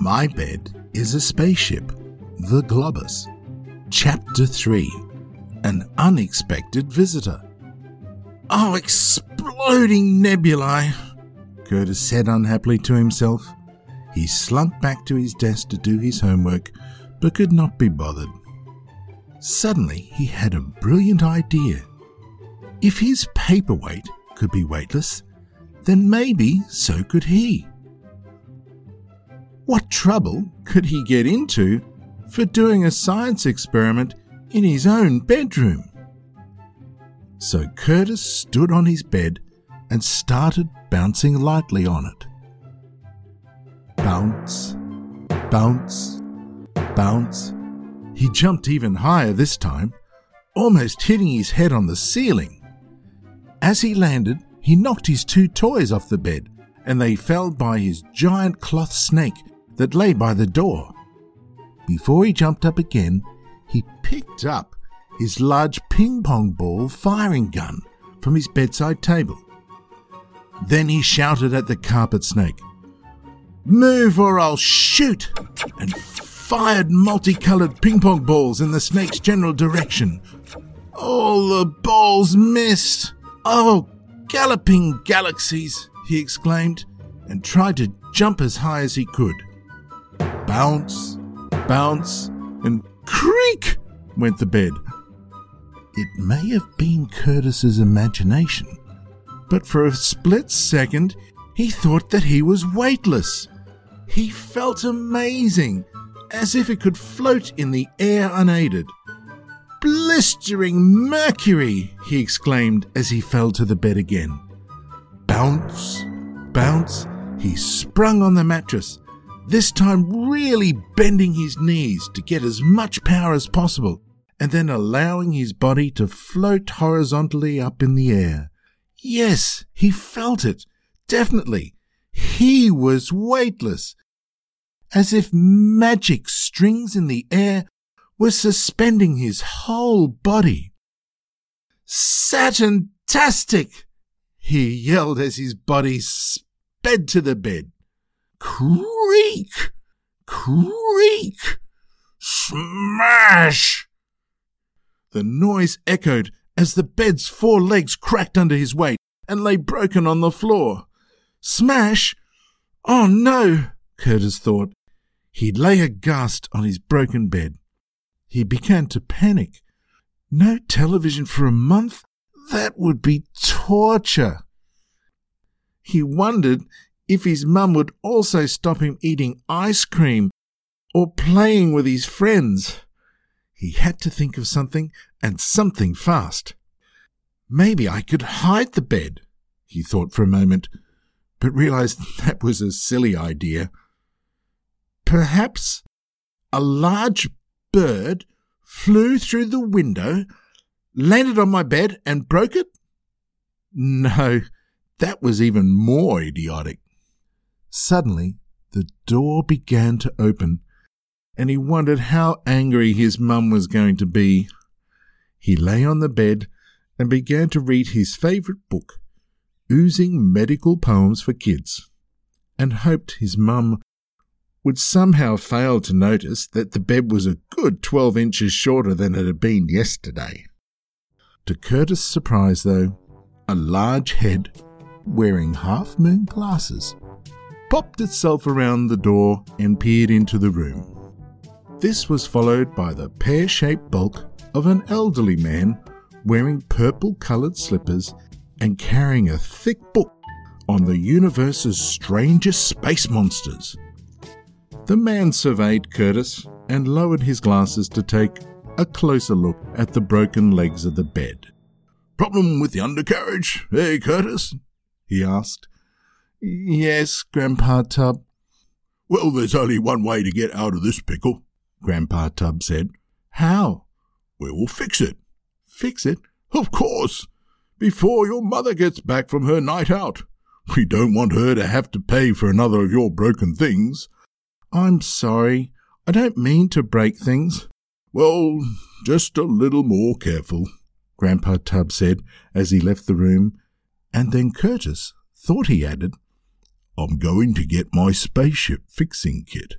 My bed is a spaceship, the Globus. Chapter 3 An Unexpected Visitor. Oh, exploding nebulae, Curtis said unhappily to himself. He slunk back to his desk to do his homework, but could not be bothered. Suddenly, he had a brilliant idea. If his paperweight could be weightless, then maybe so could he. What trouble could he get into for doing a science experiment in his own bedroom? So Curtis stood on his bed and started bouncing lightly on it. Bounce, bounce, bounce. He jumped even higher this time, almost hitting his head on the ceiling. As he landed, he knocked his two toys off the bed, and they fell by his giant cloth snake that lay by the door. Before he jumped up again, he picked up his large ping pong ball firing gun from his bedside table. Then he shouted at the carpet snake, Move or I'll shoot! and fired multicolored ping pong balls in the snake's general direction. All the balls missed! Oh, galloping galaxies! he exclaimed, and tried to jump as high as he could. Bounce, bounce, and creak went the bed. It may have been Curtis's imagination, but for a split second he thought that he was weightless. He felt amazing, as if it could float in the air unaided. Blistering mercury! he exclaimed as he fell to the bed again. Bounce, bounce, he sprung on the mattress, this time really bending his knees to get as much power as possible, and then allowing his body to float horizontally up in the air. Yes, he felt it. Definitely. He was weightless. As if magic strings in the air were suspending his whole body. Saturn-tastic! He yelled as his body sped to the bed. Creak! Creak! Smash! The noise echoed as the bed's four legs cracked under his weight and lay broken on the floor. Smash! Oh no, Curtis thought. He lay aghast on his broken bed. He began to panic. No television for a month? That would be torture. He wondered if his mum would also stop him eating ice cream or playing with his friends. He had to think of something, and something fast. Maybe I could hide the bed, he thought for a moment, but realized that was a silly idea. Perhaps a large bird flew through the window, landed on my bed, and broke it? No, that was even more idiotic. Suddenly, the door began to open, and he wondered how angry his mum was going to be. He lay on the bed and began to read his favourite book, Oozing Medical Poems for Kids, and hoped his mum would somehow fail to notice that the bed was a good twelve inches shorter than it had been yesterday. To Curtis' surprise, though, a large head, wearing half moon glasses, popped itself around the door and peered into the room. This was followed by the pear shaped bulk of an elderly man wearing purple coloured slippers and carrying a thick book on the universe's strangest space monsters. The man surveyed Curtis and lowered his glasses to take a closer look at the broken legs of the bed. Problem with the undercarriage, eh, Curtis? he asked. Yes, Grandpa Tub. Well, there's only one way to get out of this pickle, Grandpa Tub said. How? We will fix it. Fix it? Of course. Before your mother gets back from her night out. We don't want her to have to pay for another of your broken things. I'm sorry. I don't mean to break things. Well, just a little more careful, Grandpa Tub said as he left the room, and then Curtis thought he added, I'm going to get my spaceship fixing kit.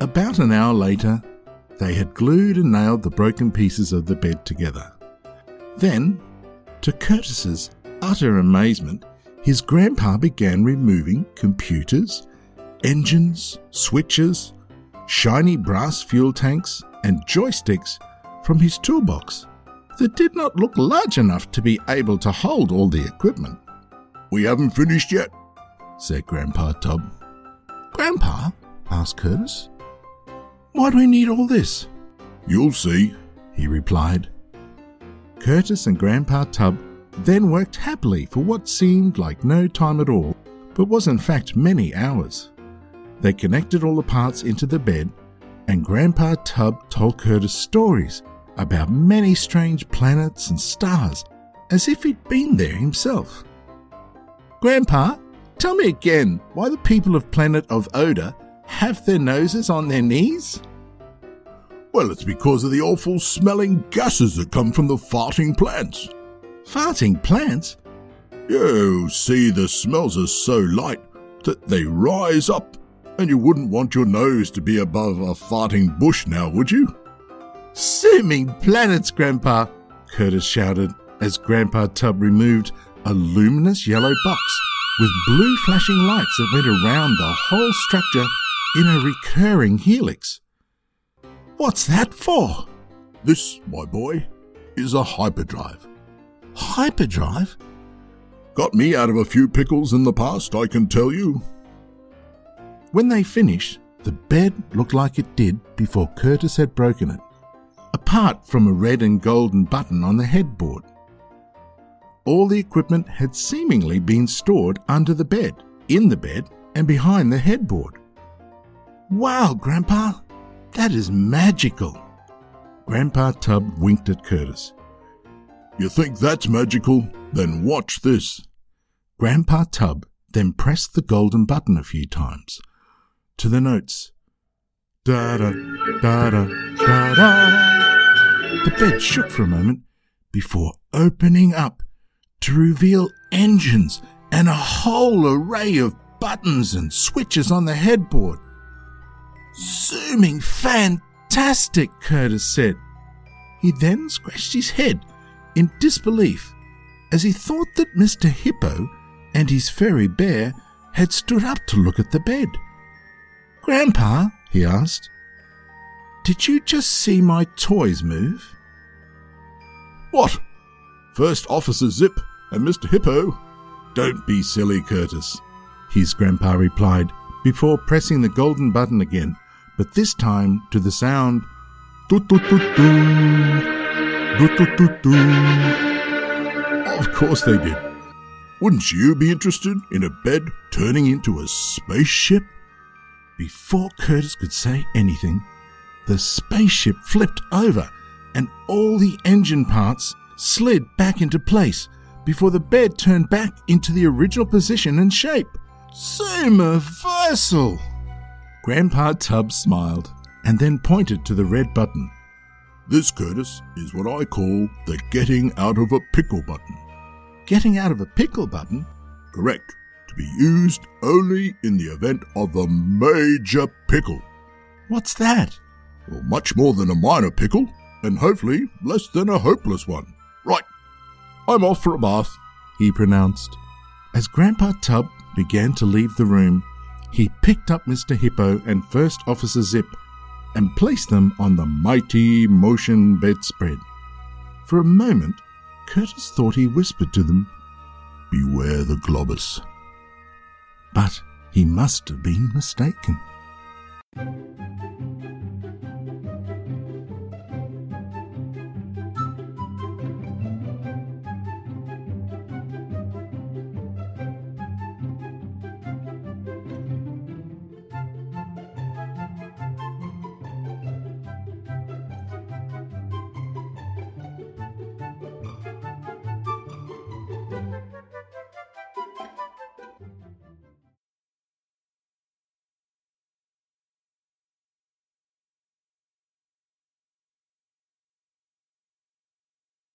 About an hour later, they had glued and nailed the broken pieces of the bed together. Then, to Curtis's utter amazement, his grandpa began removing computers, engines, switches, shiny brass fuel tanks, and joysticks from his toolbox that did not look large enough to be able to hold all the equipment. We haven't finished yet, said Grandpa Tub. Grandpa? asked Curtis. Why do we need all this? You'll see, he replied. Curtis and Grandpa Tub then worked happily for what seemed like no time at all, but was in fact many hours. They connected all the parts into the bed, and Grandpa Tub told Curtis stories about many strange planets and stars, as if he'd been there himself. Grandpa, tell me again why the people of planet of Oda have their noses on their knees? Well, it's because of the awful smelling gases that come from the farting plants. Farting plants? You see, the smells are so light that they rise up, and you wouldn't want your nose to be above a farting bush now, would you? Zooming planets, Grandpa! Curtis shouted as Grandpa Tub removed a luminous yellow box with blue flashing lights that went around the whole structure in a recurring helix. What's that for? This, my boy, is a hyperdrive. Hyperdrive? Got me out of a few pickles in the past, I can tell you. When they finished, the bed looked like it did before Curtis had broken it, apart from a red and golden button on the headboard. All the equipment had seemingly been stored under the bed, in the bed, and behind the headboard. Wow, Grandpa, that is magical. Grandpa Tub winked at Curtis. You think that's magical? Then watch this. Grandpa Tub then pressed the golden button a few times to the notes. Da da da da da da. The bed shook for a moment before opening up to reveal engines and a whole array of buttons and switches on the headboard. Zooming fantastic, Curtis said. He then scratched his head in disbelief as he thought that Mr. Hippo and his furry bear had stood up to look at the bed. Grandpa, he asked, did you just see my toys move? What? First Officer Zip and Mr. Hippo? Don't be silly, Curtis, his grandpa replied before pressing the golden button again, but this time to the sound doo doo doo doo doo doo doo. Of course they did. Wouldn't you be interested in a bed turning into a spaceship? Before Curtis could say anything, the spaceship flipped over and all the engine parts slid back into place before the bed turned back into the original position and shape. Universal! Grandpa Tubbs smiled and then pointed to the red button. This, Curtis, is what I call the getting out of a pickle button. Getting out of a pickle button? Correct. To be used only in the event of a major pickle. What's that? Well, much more than a minor pickle, and hopefully less than a hopeless one. Right, I'm off for a bath, he pronounced. As Grandpa Tub began to leave the room, he picked up Mr. Hippo and First Officer Zip and placed them on the mighty motion bedspread. For a moment, Curtis thought he whispered to them, Beware the globus. But he must have been mistaken.